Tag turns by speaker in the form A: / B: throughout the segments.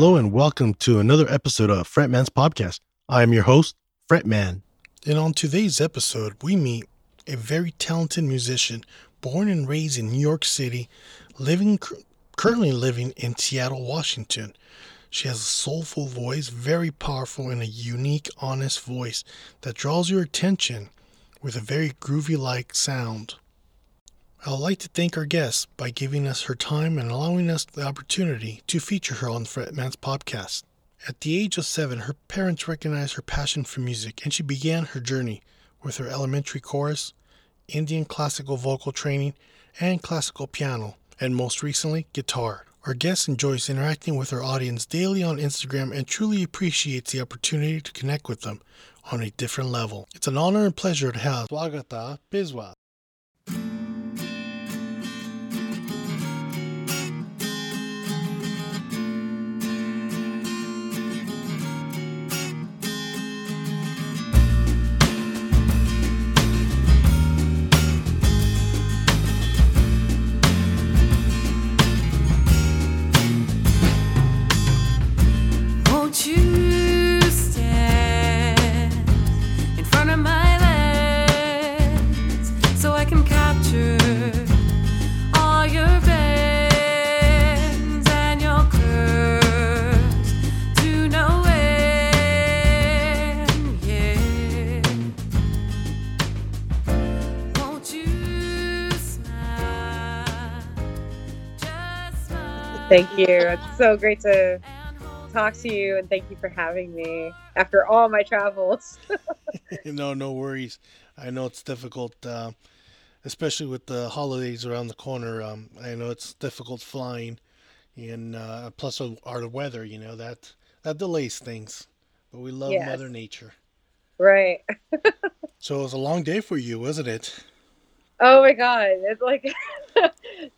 A: Hello and welcome to another episode of Fretman's Podcast. I am your host, Fretman. And on today's episode, we meet a very talented musician born and raised in New York City, living currently living in Seattle, Washington. She has a soulful voice, very powerful, and a unique, honest voice that draws your attention with a very groovy like sound. I would like to thank our guest by giving us her time and allowing us the opportunity to feature her on Fretman's podcast. At the age of seven, her parents recognized her passion for music and she began her journey with her elementary chorus, Indian classical vocal training, and classical piano, and most recently, guitar. Our guest enjoys interacting with her audience daily on Instagram and truly appreciates the opportunity to connect with them on a different level. It's an honor and pleasure to have Swagata Biswas.
B: Thank you. It's so great to talk to you and thank you for having me after all my travels.
A: no, no worries. I know it's difficult, uh, especially with the holidays around the corner. Um, I know it's difficult flying, and uh, plus our weather, you know that that delays things. But we love yes. Mother Nature.
B: Right.
A: so it was a long day for you, wasn't it?
B: Oh my god, it's like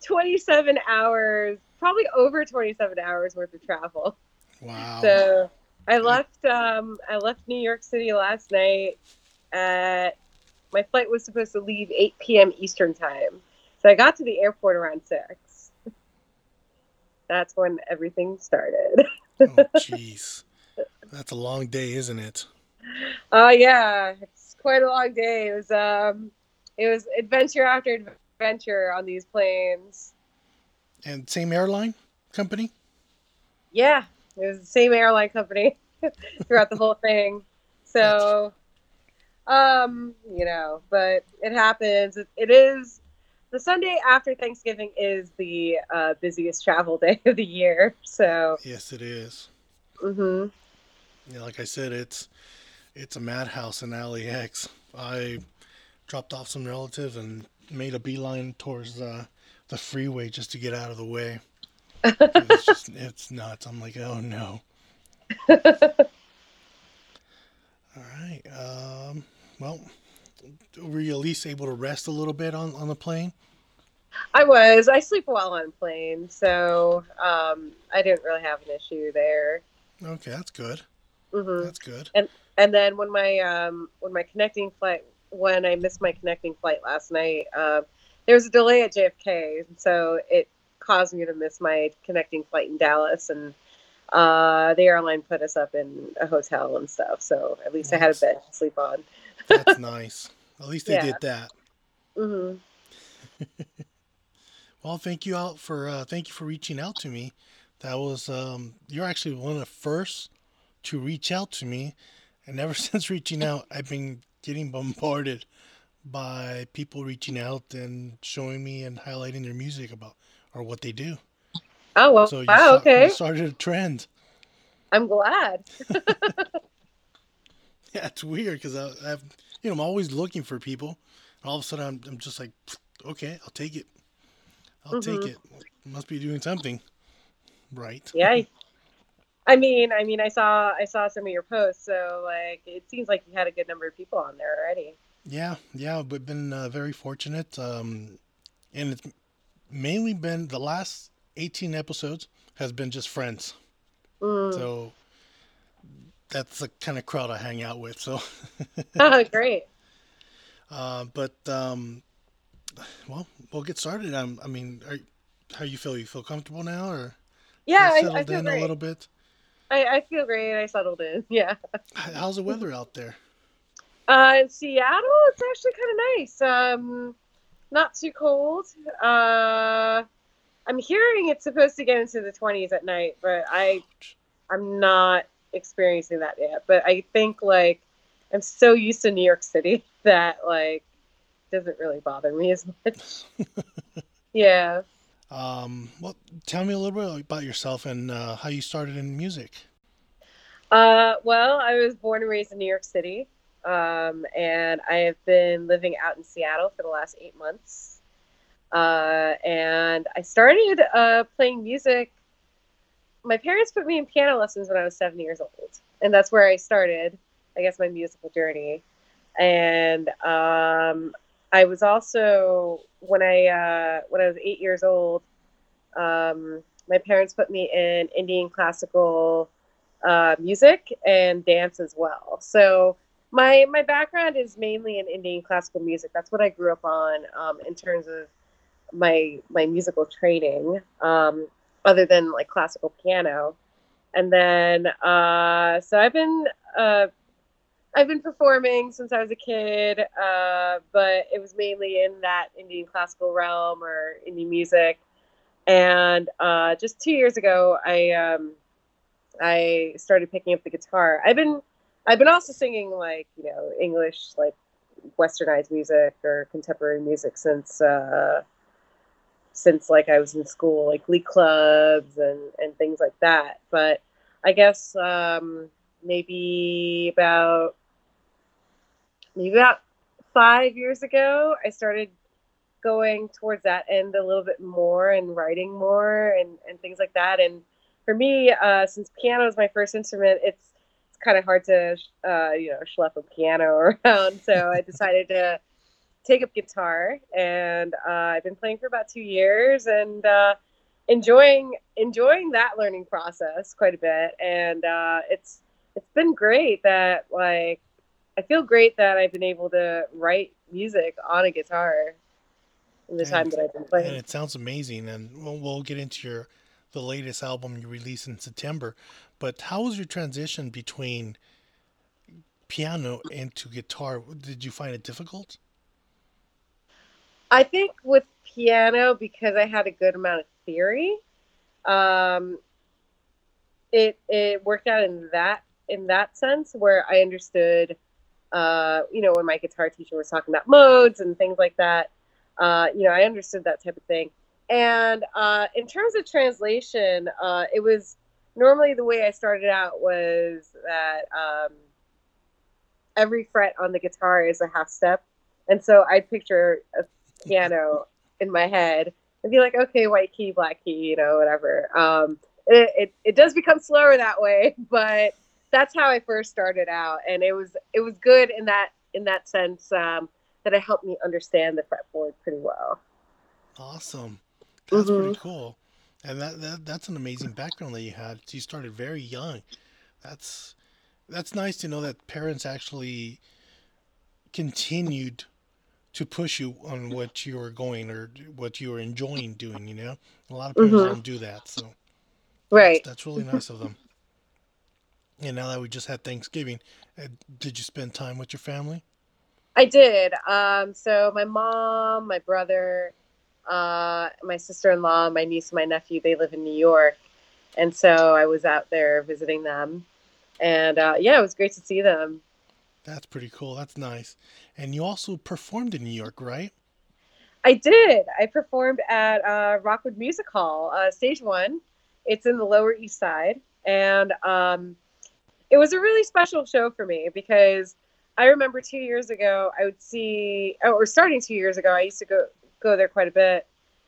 B: 27 hours probably over 27 hours worth of travel.
A: Wow.
B: So I left um, I left New York City last night at my flight was supposed to leave 8 p.m. Eastern time. So I got to the airport around 6. That's when everything started.
A: oh jeez. That's a long day, isn't it?
B: Oh uh, yeah, it's quite a long day. It was um it was adventure after adventure on these planes.
A: And same airline company?
B: Yeah, it was the same airline company throughout the whole thing. So, um, you know, but it happens. It, it is the Sunday after Thanksgiving is the uh, busiest travel day of the year. So
A: yes, it is.
B: Mm-hmm.
A: Yeah, like I said, it's it's a madhouse in LAX. I dropped off some relatives and made a beeline towards uh, the freeway just to get out of the way. it's just it's nuts. I'm like, oh no. All right. Um, well, were you at least able to rest a little bit on, on the plane?
B: I was. I sleep well on planes, so um, I didn't really have an issue there.
A: Okay, that's good.
B: Mm-hmm.
A: That's good.
B: And and then when my um, when my connecting flight when I missed my connecting flight last night, uh, there was a delay at JFK, so it caused me to miss my connecting flight in Dallas, and uh, the airline put us up in a hotel and stuff. So at least I had a bed to sleep on.
A: That's nice. At least they yeah. did that.
B: Mm-hmm.
A: well, thank you out for uh, thank you for reaching out to me. That was um, you're actually one of the first to reach out to me, and ever since reaching out, I've been getting bombarded by people reaching out and showing me and highlighting their music about or what they do.
B: Oh well, so wow, okay.
A: started a trend.
B: I'm glad.
A: yeah, it's weird because I, have you know I'm always looking for people. And all of a sudden, I'm, I'm just like, okay, I'll take it. I'll mm-hmm. take it. Must be doing something right.
B: Yeah. I mean, I mean, I saw I saw some of your posts, so like it seems like you had a good number of people on there already.
A: Yeah, yeah, we've been uh, very fortunate, um, and it's mainly been the last eighteen episodes has been just friends.
B: Mm.
A: So that's the kind of crowd I hang out with. So
B: oh, great.
A: Uh, but um, well, we'll get started. Um, I mean, are, how you feel? You feel comfortable now, or
B: yeah,
A: settled
B: I, I feel
A: in
B: great.
A: a little bit?
B: I, I feel great. I settled in. Yeah.
A: How's the weather out there?
B: Uh, in Seattle, it's actually kind of nice. Um, not too cold. Uh, I'm hearing it's supposed to get into the 20s at night, but I, I'm not experiencing that yet. But I think like I'm so used to New York City that like doesn't really bother me as much. yeah.
A: Um, well, tell me a little bit about yourself and uh, how you started in music.
B: Uh, well, I was born and raised in New York City, um, and I have been living out in Seattle for the last eight months. Uh, and I started uh, playing music. My parents put me in piano lessons when I was seven years old, and that's where I started, I guess, my musical journey. And um, I was also when I uh, when I was eight years old. Um, my parents put me in Indian classical uh, music and dance as well. So my my background is mainly in Indian classical music. That's what I grew up on um, in terms of my my musical training, um, other than like classical piano. And then uh, so I've been uh, I've been performing since I was a kid, uh, but it was mainly in that Indian classical realm or Indian music. And uh, just two years ago, I um, I started picking up the guitar. I've been I've been also singing like you know English like westernized music or contemporary music since uh, since like I was in school, like glee clubs and and things like that. But I guess um, maybe about maybe about five years ago, I started going towards that end a little bit more and writing more and, and things like that. And for me, uh, since piano is my first instrument, it's it's kind of hard to uh, you know schlep a piano around. So I decided to take up guitar, and uh, I've been playing for about two years and uh, enjoying enjoying that learning process quite a bit. And uh, it's it's been great that like I feel great that I've been able to write music on a guitar in the and, time that I've been playing.
A: And it sounds amazing. And we'll, we'll get into your the latest album you released in September. But how was your transition between piano into guitar? Did you find it difficult?
B: I think with piano, because I had a good amount of theory, um, it it worked out in that in that sense where I understood uh, you know, when my guitar teacher was talking about modes and things like that, uh, you know, I understood that type of thing. And uh, in terms of translation, uh, it was normally the way I started out was that um, every fret on the guitar is a half step. And so I'd picture a piano in my head and be like, okay, white key, black key, you know, whatever. Um, it, it, it does become slower that way, but that's how I first started out, and it was it was good in that in that sense um, that it helped me understand the fretboard pretty well.
A: Awesome, that's mm-hmm. pretty cool, and that, that that's an amazing background that you had. You started very young. That's that's nice to know that parents actually continued to push you on what you were going or what you were enjoying doing. You know, a lot of parents mm-hmm. don't do that, so
B: right.
A: That's, that's really nice of them. And now that we just had Thanksgiving, uh, did you spend time with your family?
B: I did. Um, so my mom, my brother, uh, my sister-in-law, my niece, my nephew, they live in New York, and so I was out there visiting them, and uh, yeah, it was great to see them.
A: That's pretty cool. That's nice. And you also performed in New York, right?
B: I did. I performed at uh, Rockwood Music Hall, uh, Stage One. It's in the Lower East Side, and um, it was a really special show for me because I remember two years ago I would see, or starting two years ago, I used to go go there quite a bit,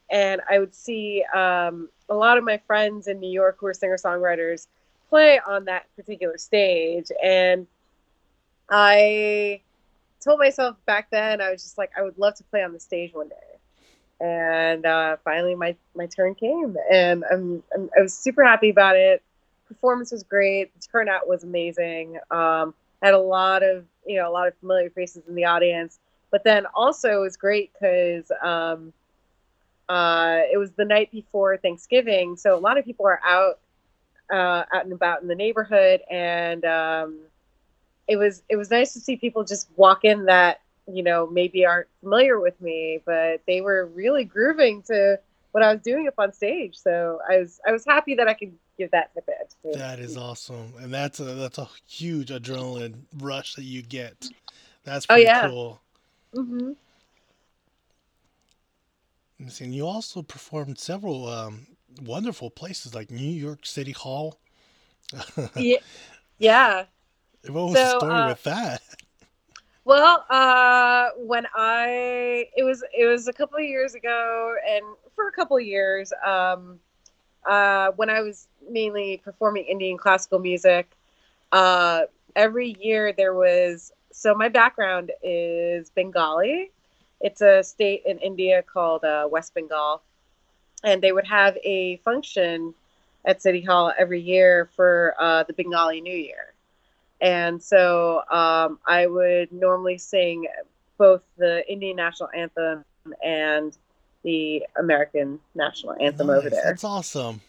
B: and I would see um, a lot of my friends in New York who are singer songwriters play on that particular stage, and I told myself back then I was just like I would love to play on the stage one day, and uh, finally my my turn came, and I'm, I'm I was super happy about it. Performance was great. The turnout was amazing. Um, had a lot of you know a lot of familiar faces in the audience, but then also it was great because um, uh, it was the night before Thanksgiving, so a lot of people are out uh, out and about in the neighborhood, and um, it was it was nice to see people just walk in that you know maybe aren't familiar with me, but they were really grooving to what I was doing up on stage. So I was I was happy that I could give that of.
A: That is awesome, and that's a that's a huge adrenaline rush that you get. That's oh, pretty oh, yeah. cool. Mm-hmm. And you also performed several um, wonderful places like New York City Hall.
B: yeah. yeah.
A: What was so, the story uh, with that?
B: Well, uh, when I it was it was a couple of years ago, and for a couple of years, um, uh, when I was mainly performing Indian classical music, uh, every year there was. So my background is Bengali. It's a state in India called uh, West Bengal, and they would have a function at City Hall every year for uh, the Bengali New Year. And so um, I would normally sing both the Indian national anthem and the American national anthem nice. over there.
A: That's awesome.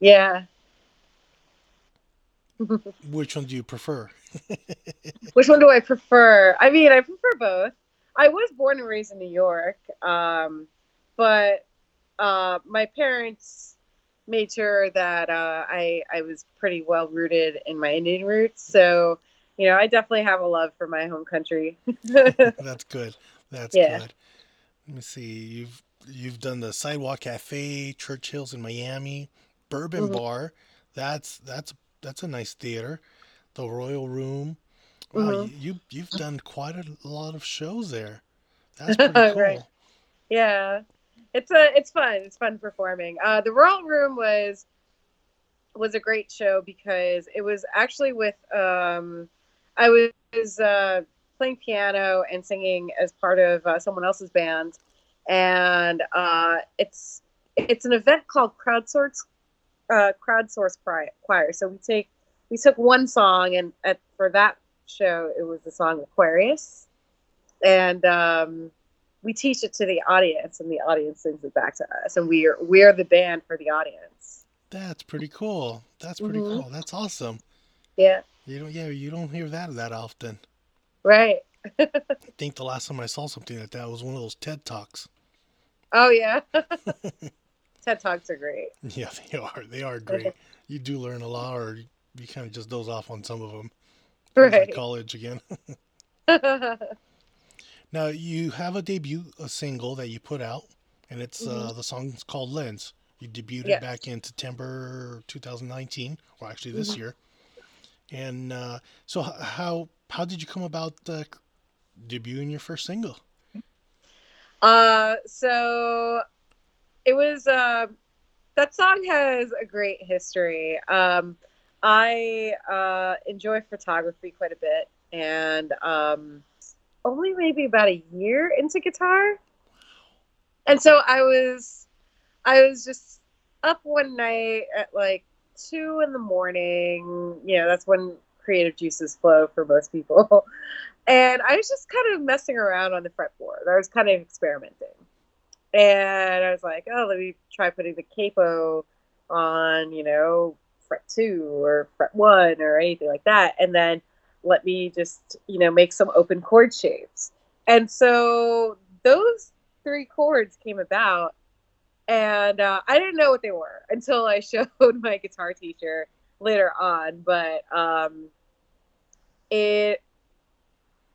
B: Yeah.
A: Which one do you prefer?
B: Which one do I prefer? I mean, I prefer both. I was born and raised in New York, um, but uh, my parents made sure that uh, I I was pretty well rooted in my Indian roots. So, you know, I definitely have a love for my home country.
A: That's good. That's yeah. good. Let me see. You've you've done the Sidewalk Cafe, Churchill's in Miami, Bourbon mm-hmm. Bar. That's that's that's a nice theater. The Royal Room. Wow, mm-hmm. you you've done quite a lot of shows there. That's pretty cool. right.
B: Yeah it's a it's fun. It's fun performing. Uh, the Royal Room was was a great show because it was actually with um, I was uh, playing piano and singing as part of uh, someone else's band, and uh, it's it's an event called Crowdsource uh, Crowdsource Choir. So we take we took one song and at, for that show it was the song Aquarius, and um, we teach it to the audience and the audience sings it back to us. And we're we're the band for the audience.
A: That's pretty cool. That's pretty mm-hmm. cool. That's awesome.
B: Yeah.
A: You don't yeah you don't hear that that often.
B: Right.
A: I think the last time i saw something like that was one of those ted talks.
B: Oh yeah ted talks are great
A: yeah they are they are great you do learn a lot or you kind of just doze off on some of them right college again Now you have a debut, a single that you put out, and it's uh, mm-hmm. uh, the song's called Lens. You debuted yes. it back in September 2019, or actually this mm-hmm. year. And uh, so, how how did you come about uh, debuting your first single?
B: Uh, so it was uh, that song has a great history. Um, I uh, enjoy photography quite a bit, and um, only maybe about a year into guitar. And so I was I was just up one night at like two in the morning. You know, that's when creative juices flow for most people. And I was just kind of messing around on the fretboard. I was kind of experimenting. And I was like, oh, let me try putting the capo on, you know, fret two or fret one or anything like that. And then let me just you know make some open chord shapes. And so those three chords came about. And uh, i didn't know what they were until i showed my guitar teacher later on. But um, it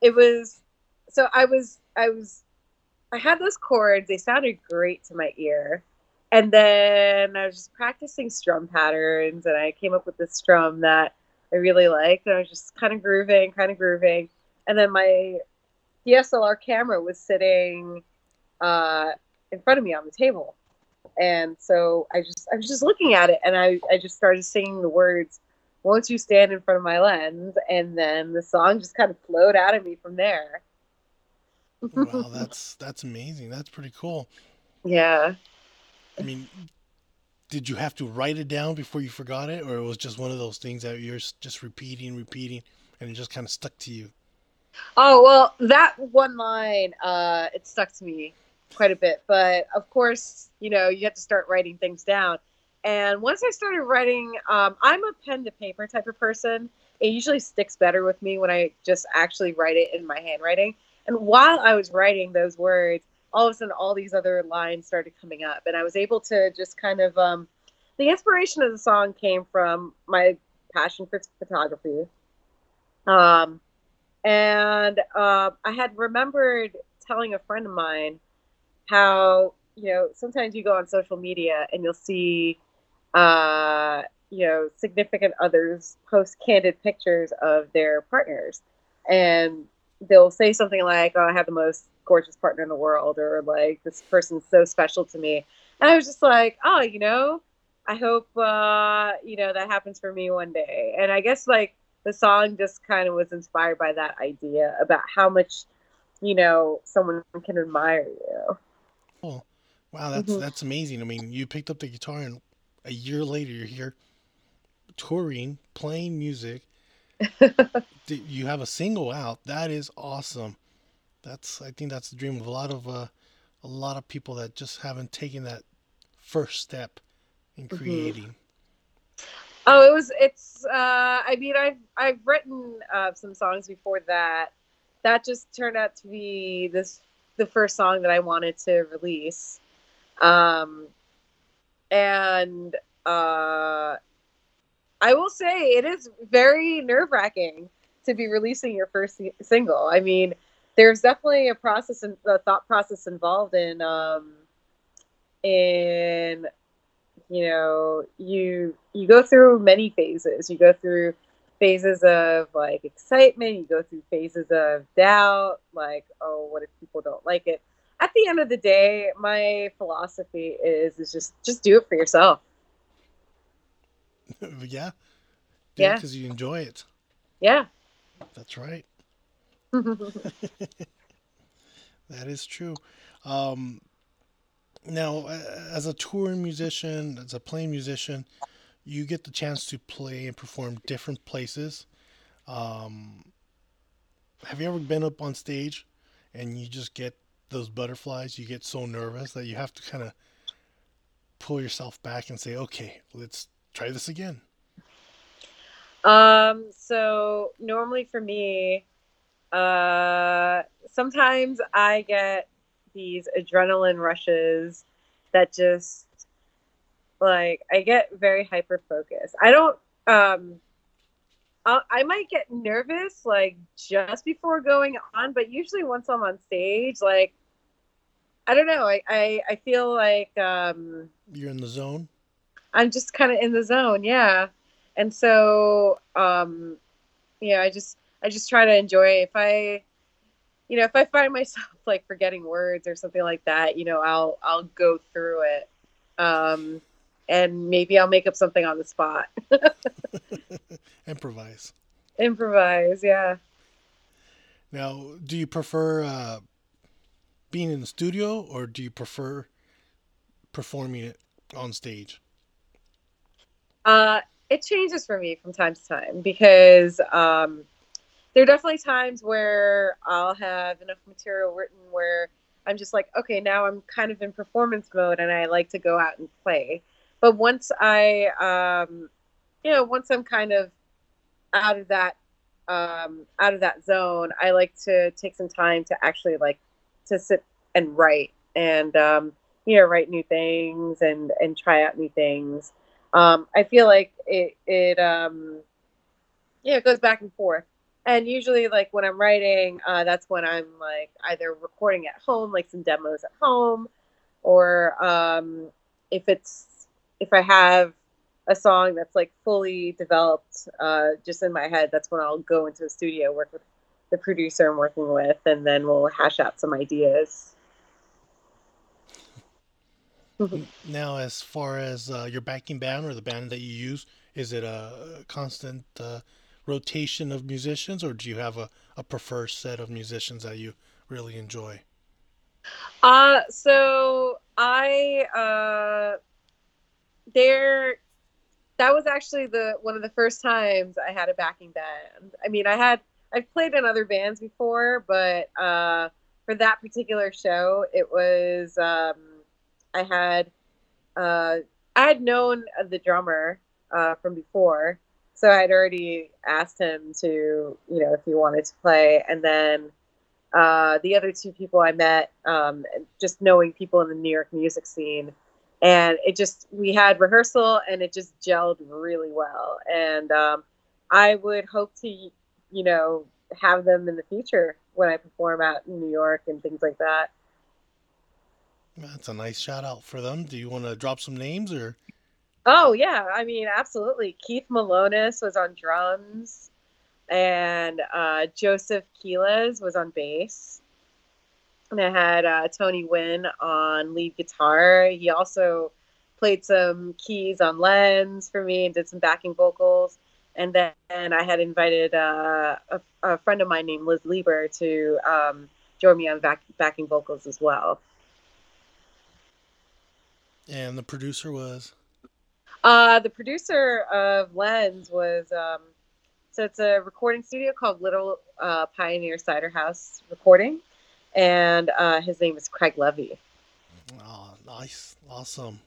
B: it was so i was i was i had those chords they sounded great to my ear and then i was just practicing strum patterns and i came up with this strum that I really liked. And I was just kind of grooving, kind of grooving. And then my DSLR camera was sitting uh, in front of me on the table. And so I just I was just looking at it and I, I just started singing the words, Won't you stand in front of my lens? And then the song just kind of flowed out of me from there.
A: Wow, that's that's amazing. That's pretty cool.
B: Yeah.
A: I mean, did you have to write it down before you forgot it, or it was just one of those things that you're just repeating, repeating, and it just kind of stuck to you?
B: Oh well, that one line, uh, it stuck to me quite a bit. But of course, you know, you have to start writing things down. and once I started writing, um, I'm a pen to paper type of person. It usually sticks better with me when I just actually write it in my handwriting. And while I was writing those words, all of a sudden, all these other lines started coming up, and I was able to just kind of. Um, the inspiration of the song came from my passion for photography. Um, and uh, I had remembered telling a friend of mine how you know sometimes you go on social media and you'll see uh, you know significant others post candid pictures of their partners. And they'll say something like oh i have the most gorgeous partner in the world or like this person's so special to me. And i was just like oh you know i hope uh, you know that happens for me one day. And i guess like the song just kind of was inspired by that idea about how much you know someone can admire you.
A: Oh wow that's mm-hmm. that's amazing. I mean you picked up the guitar and a year later you're here touring playing music. You have a single out. That is awesome. That's i think that's the dream of a lot of uh, a lot of people that just haven't taken that first step in mm-hmm. creating. Mm-hmm.
B: oh it was it's uh i mean i've i've written uh, some songs before that. That just turned out to be this the first song that i wanted to release. Um and uh, I will say it is very nerve wracking to be releasing your first single. I mean, there's definitely a process and a thought process involved in um, in you know you you go through many phases. You go through phases of like excitement. You go through phases of doubt, like oh, what if people don't like it? at the end of the day, my philosophy is is just just do it for yourself.
A: yeah. Do yeah. Because you enjoy it.
B: Yeah.
A: That's right. that is true. Um, now, as a touring musician, as a playing musician, you get the chance to play and perform different places. Um, have you ever been up on stage and you just get those butterflies, you get so nervous that you have to kind of pull yourself back and say, okay, let's try this again.
B: Um, so normally for me, uh, sometimes I get these adrenaline rushes that just like I get very hyper focused. I don't um I'll, I might get nervous like just before going on, but usually once I'm on stage, like I don't know, I I, I feel like um,
A: you're in the zone.
B: I'm just kind of in the zone, yeah. And so, um, yeah, I just I just try to enjoy. If I, you know, if I find myself like forgetting words or something like that, you know, I'll I'll go through it. Um, and maybe I'll make up something on the spot.
A: Improvise.
B: Improvise, yeah.
A: Now, do you prefer uh, being in the studio or do you prefer performing it on stage?
B: Uh, it changes for me from time to time because um, there are definitely times where I'll have enough material written where I'm just like, okay, now I'm kind of in performance mode and I like to go out and play. But once I, um, you know, once I'm kind of out of that um, out of that zone, I like to take some time to actually like to sit and write and um, you know write new things and and try out new things. Um, I feel like it it um, yeah it goes back and forth. And usually, like when I'm writing, uh, that's when I'm like either recording at home, like some demos at home, or um, if it's if I have a song that's like fully developed uh, just in my head, that's when I'll go into a studio, work with the producer I'm working with, and then we'll hash out some ideas.
A: Now, as far as uh, your backing band or the band that you use, is it a constant uh, rotation of musicians, or do you have a, a preferred set of musicians that you really enjoy?
B: Uh, so I uh, there that was actually the one of the first times I had a backing band. I mean, I had I've played in other bands before, but uh, for that particular show, it was um, I had uh, I had known the drummer uh, from before, so I'd already asked him to, you know, if he wanted to play, and then uh, the other two people I met, um, just knowing people in the New York music scene, and it just we had rehearsal and it just gelled really well, and um, I would hope to, you know, have them in the future when I perform out in New York and things like that.
A: That's a nice shout out for them. Do you want to drop some names or?
B: Oh yeah, I mean absolutely. Keith Malonis was on drums, and uh, Joseph Keeles was on bass, and I had uh, Tony Wynn on lead guitar. He also played some keys on lens for me and did some backing vocals. And then I had invited uh, a, a, friend of mine named Liz Lieber to um, join me on back, backing vocals as well.
A: And the producer was?
B: Uh, the producer of Lens was, um, so it's a recording studio called Little uh, Pioneer Cider House Recording. And uh, his name is Craig Levy.
A: Oh, nice. Awesome.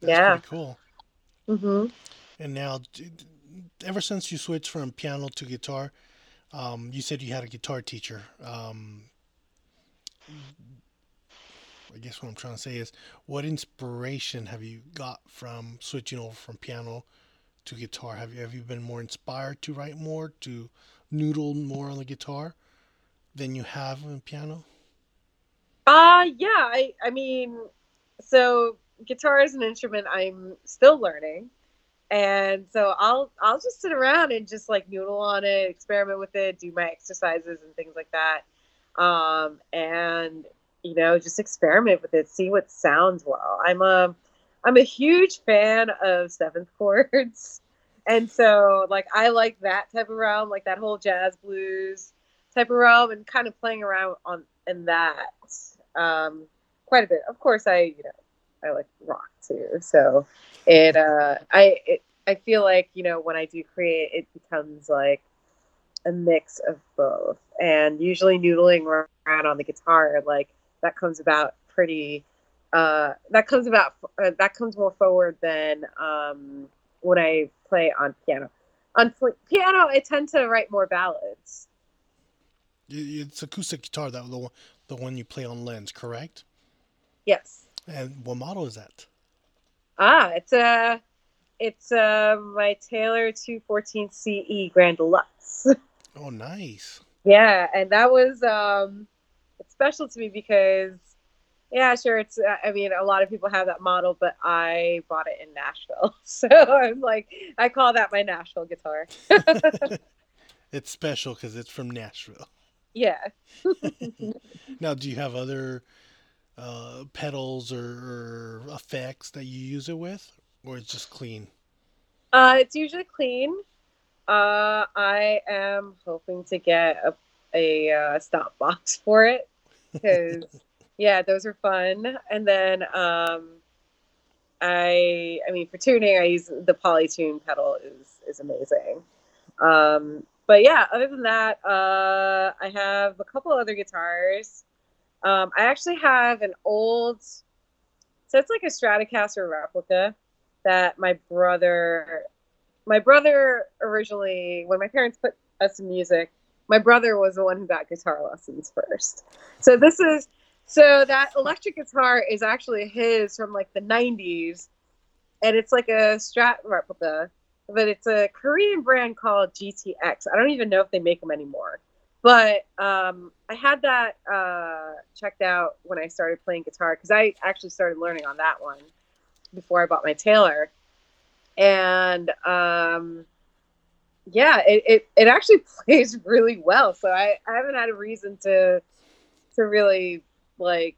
A: That's
B: yeah.
A: pretty cool.
B: Mm-hmm.
A: And now, ever since you switched from piano to guitar, um, you said you had a guitar teacher. Um, I guess what I'm trying to say is, what inspiration have you got from switching over from piano to guitar? Have you have you been more inspired to write more, to noodle more on the guitar than you have on piano?
B: Uh yeah, I I mean, so guitar is an instrument I'm still learning. And so I'll I'll just sit around and just like noodle on it, experiment with it, do my exercises and things like that. Um, and you know, just experiment with it, see what sounds well. I'm a I'm a huge fan of seventh chords. And so like I like that type of realm, like that whole jazz blues type of realm and kind of playing around on in that um quite a bit. Of course I, you know, I like rock too. So it uh I it, I feel like, you know, when I do create it becomes like a mix of both. And usually noodling around on the guitar like that comes about pretty uh, that comes about uh, that comes more forward than um, when I play on piano. On piano, I tend to write more ballads.
A: It's acoustic guitar that the one, the one you play on lens, correct?
B: Yes.
A: And what model is that?
B: Ah, it's a it's a my Taylor 214 CE Grand Deluxe.
A: Oh, nice.
B: yeah, and that was um special to me because yeah sure it's i mean a lot of people have that model but i bought it in nashville. So i'm like i call that my nashville guitar.
A: It's special because it's from nashville.
B: Yeah.
A: Now do you have other uh, pedals or, or, effects that you use it with or it's just clean?
B: Uh, it's usually clean. Uh, i am hoping to get a, a uh, stomp box for it because yeah, those are fun. And then um, I, I mean, for tuning, I use the Polytune pedal is is amazing. Um, but yeah, other than that, uh, I have a couple other guitars. Um, I actually have an old, so it's like a Stratocaster replica that my brother, my brother originally, when my parents put us in music, my brother was the one who got guitar lessons first. So this is so that electric guitar is actually his from like the 90s and it's like a Strat replica, but it's a Korean brand called GTX. I don't even know if they make them anymore. But um, I had that uh, checked out when I started playing guitar because I actually started learning on that one before I bought my Taylor. And um, yeah, it, it, it actually plays really well. So I, I haven't had a reason to to really like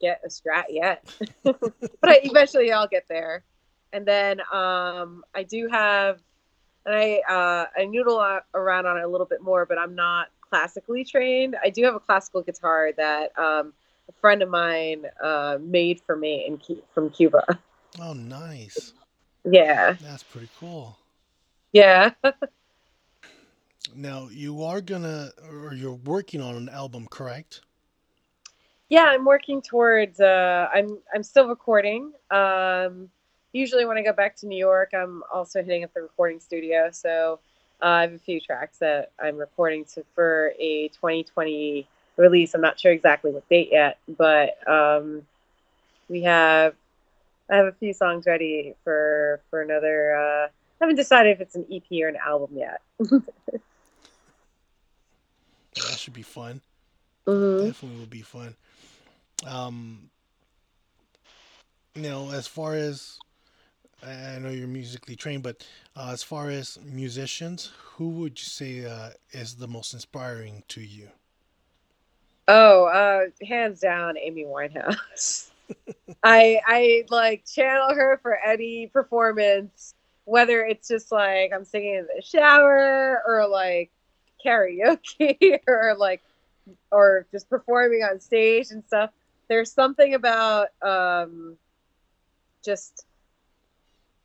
B: get a strat yet. but I, eventually I'll get there. And then um, I do have and I uh, I noodle around on it a little bit more, but I'm not classically trained. I do have a classical guitar that um, a friend of mine uh, made for me in from Cuba.
A: Oh, nice.
B: Yeah.
A: That's pretty cool.
B: Yeah.
A: now you are gonna, or you're working on an album, correct?
B: Yeah, I'm working towards. Uh, I'm I'm still recording. Um, usually when I go back to New York, I'm also hitting up the recording studio. So uh, I have a few tracks that I'm recording to for a 2020 release. I'm not sure exactly what date yet, but um, we have I have a few songs ready for for another. Uh, haven't decided if it's an EP or an album yet.
A: that should be fun.
B: Mm-hmm.
A: Definitely will be fun. Um, you know, as far as I know you're musically trained, but uh, as far as musicians, who would you say uh, is the most inspiring to you?
B: Oh, uh, hands down, Amy Winehouse. I I like channel her for any performance, whether it's just like I'm singing in the shower or like karaoke or like or just performing on stage and stuff. There's something about um, just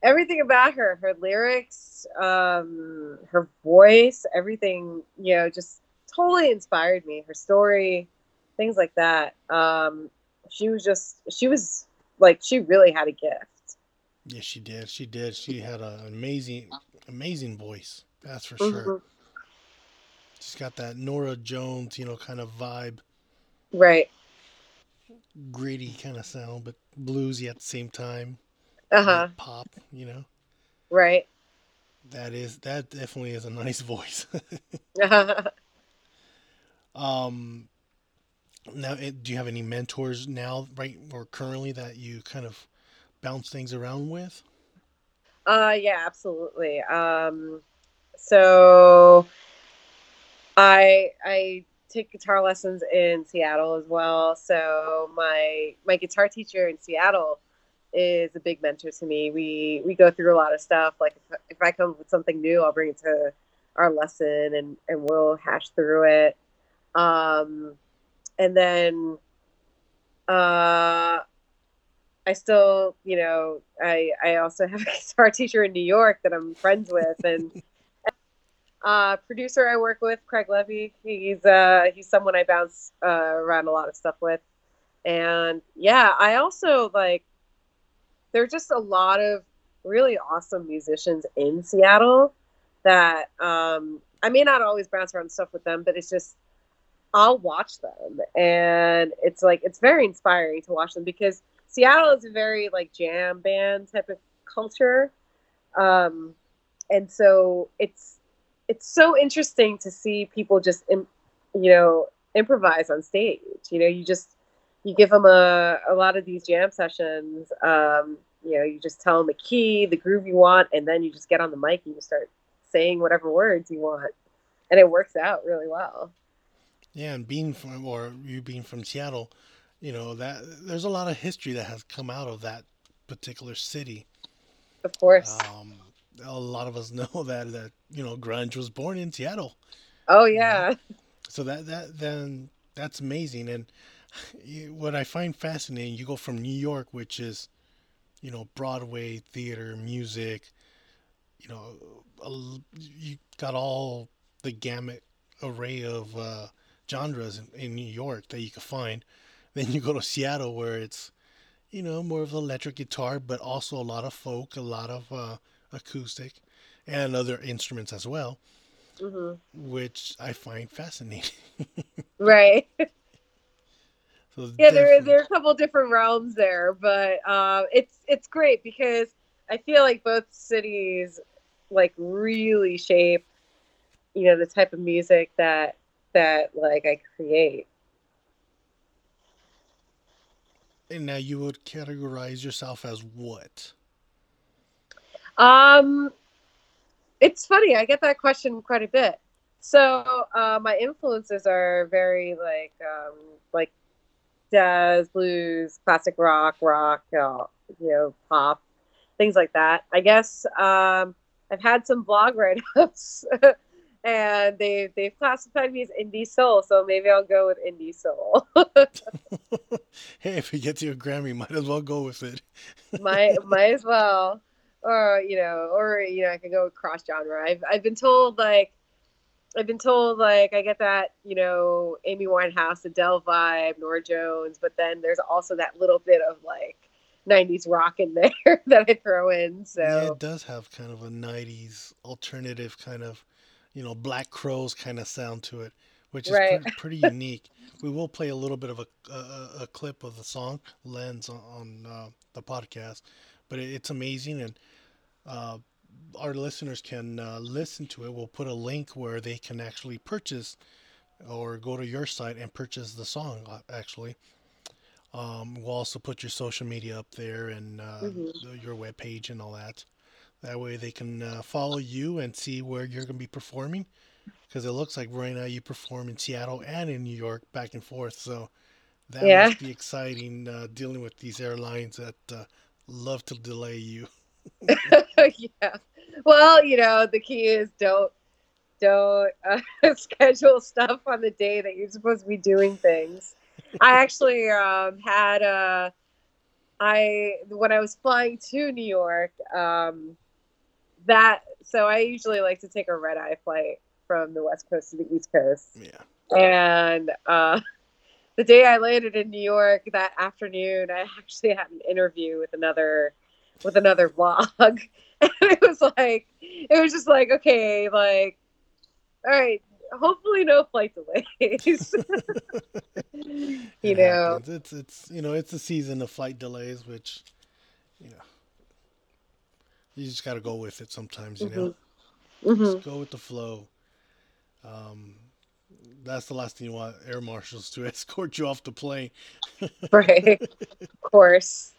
B: everything about her, her lyrics, um, her voice, everything, you know, just totally inspired me. Her story, things like that. Um, she was just, she was like, she really had a gift.
A: Yeah, she did. She did. She had an amazing, amazing voice. That's for
B: Mm-hmm.
A: sure. She's got that Norah Jones, you know, kind of vibe,
B: Right.
A: gritty kind of sound, but bluesy at the same time.
B: Uh huh.
A: Pop, you know.
B: Right.
A: That is that definitely is a nice voice. um now eh, do you have any mentors now right or currently that you kind of bounce things around with?
B: Uh, yeah, absolutely. Um, so I I take guitar lessons in Seattle as well. So my my guitar teacher in Seattle is a big mentor to me. We we go through a lot of stuff. Like if, if I come with something new, I'll bring it to our lesson and and we'll hash through it. Um, and then uh I still, you know, I I also have a guitar teacher in New York that I'm friends with, and uh, producer I work with, Craig Levy. He's uh he's someone I bounce uh, around a lot of stuff with, and yeah, I also like. There are just a lot of really awesome musicians in Seattle that um, I may not always bounce around stuff with them, but it's just I'll watch them, and it's like it's very inspiring to watch them because Seattle is a very like jam band type of culture, um, and so it's it's so interesting to see people just Im- you know improvise on stage. You know, you just you give them a, a lot of these jam sessions. Um, you know, you just tell them the key, the groove you want, and then you just get on the mic and you start saying whatever words you want, and it works out really well.
A: Yeah, and being from or you being from Seattle, you know that there's a lot of history that has come out of that particular city.
B: Of course.
A: Um, a lot of us know that that you know grunge was born in Seattle.
B: oh yeah.
A: So that that then that's amazing. And what I find fascinating, you go from New York, which is you know Broadway theater, music, you know, a- you got all the gamut array of uh, genres in, in New York that you could find. Then you go to Seattle, where it's you know more of electric guitar, but also a lot of folk, a lot of uh, acoustic, and other instruments as well,
B: hmm
A: which I find fascinating.
B: Right.
A: So
B: yeah there, there are a couple different realms there but uh, it's it's great because i feel like both cities like really shape you know the type of music that that like i create
A: And now you would categorize yourself as what?
B: um it's funny i get that question quite a bit. So uh, my influences are very like um, like jazz blues classic rock rock uh, you know pop things like that. I guess um, i've had some blog write-ups and they they've classified me as indie soul so maybe i'll go with indie soul
A: hey, if you get to a Grammy, might as well go with it.
B: might might as well or you know or you know i can go cross genre i've i've been told like i've been told like i get that you know amy winehouse adele vibe norah jones but then there's also that little bit of like '90s rock in there that I throw in. So
A: yeah, it does have kind of a '90s alternative kind of, you know, Black Crowes kind of sound to it, which is
B: Right.
A: pretty, pretty unique. We will play a little bit of a a, a clip of the song "Lens" on, on uh, the podcast, but it, it's amazing and. Uh, our listeners can uh, listen to it. We'll put a link where they can actually purchase or go to your site and purchase the song, uh, actually. Um, we'll also put your social media up there and uh,
B: Mhm.
A: the- your webpage and all that. That way they can uh, follow you and see where you're going to be performing. Because it looks like right now you perform in Seattle and in New York back and forth. So that
B: Yeah.
A: must be exciting uh, dealing with these airlines that uh, love to delay you.
B: yeah. Well, you know, the key is don't don't uh, schedule stuff on the day that you're supposed to be doing things. I actually um, had a I when I was flying to New York. Um, that so I usually like to take a red eye flight from the west coast to the east coast.
A: Yeah.
B: And uh, the day I landed in New York that afternoon, I actually had an interview with another with another vlog, and it was like it was just like okay, like all right, hopefully no flight delays. you
A: It
B: know,
A: happens. it's it's you know it's a season of flight delays, which you know you just got to go with it sometimes. You know,
B: hmm
A: just go with the flow. Um, that's the last thing you want air marshals to escort you off the plane.
B: right, of course.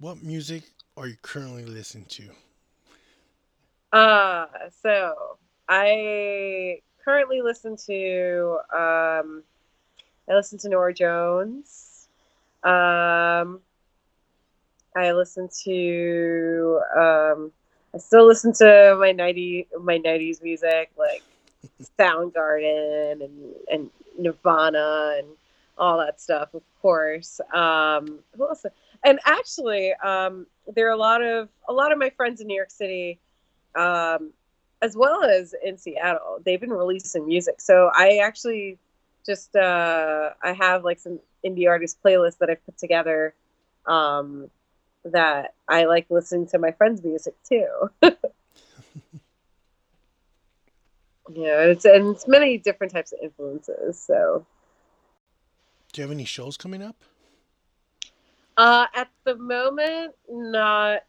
A: What music are you currently listening to?
B: Uh, so I currently listen to um, I listen to Norah Jones. Um, I listen to um, I still listen to my ninety my nineties music like Soundgarden and and Nirvana and all that stuff, of course. Um, who else? And actually, um, there are a lot of a lot of my friends in New York City um, as well as in Seattle. They've been releasing music, so I actually just uh, I have like some indie artist playlists that I've put together um, that I like listening to my friends' music too. yeah, it's and it's many different types of influences. So
A: Do you have any shows coming up?
B: uh, at the moment, not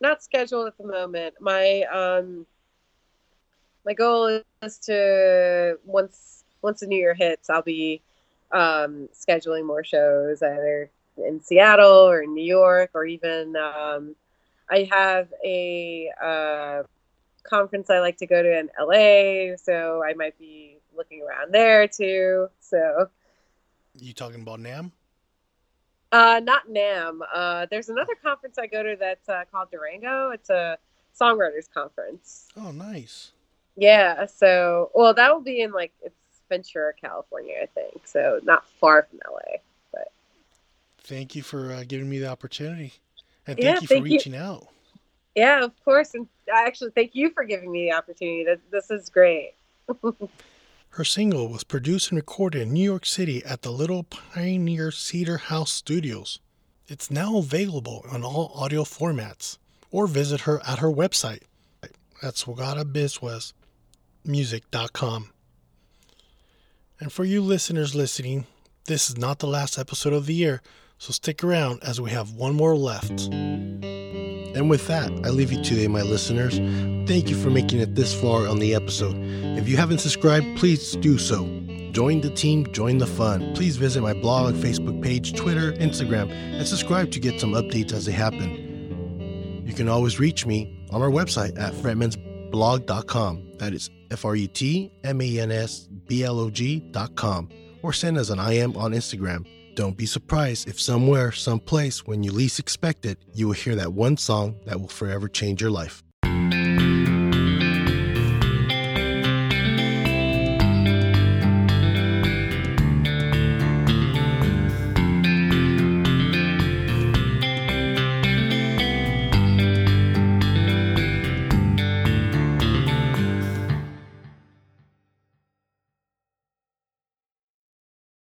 B: not scheduled at the moment. My um my goal is to once once the new year hits, I'll be um scheduling more shows either in Seattle or in New York or even um I have a uh conference I like to go to in LA, so I might be looking around there too. So
A: You talking about NAMM?
B: Uh, not NAMM. Uh, there's another conference I go to that's uh, called Durango. It's a songwriters conference.
A: Oh, nice.
B: Yeah. So, well, that will be in like it's Ventura, California, I think. So not far from LA.
A: Thank you for uh, giving me the opportunity, and thank
B: Yeah,
A: you for
B: thank you.
A: reaching out.
B: Yeah, of course. And I actually thank you for giving me the opportunity. This is great.
A: Her single was produced and recorded in New York City at the Little Pioneer Cedar House Studios. It's now available on all audio formats, or visit her at her website at swagadabizwesmusic.com. And for you listeners listening, this is not the last episode of the year, so stick around as we have one more left. And with that, I leave you today, my listeners. Thank you for making it this far on the episode. If you haven't subscribed, please do so. Join the team, join the fun. Please visit my blog, Facebook page, Twitter, Instagram, and subscribe to get some updates as they happen. You can always reach me on our website at fretmansblog.com. That is F R E T M A N S B L O G.com. Or send us an IM on Instagram. Don't be surprised if somewhere, someplace, when you least expect it, you will hear that one song that will forever change your life.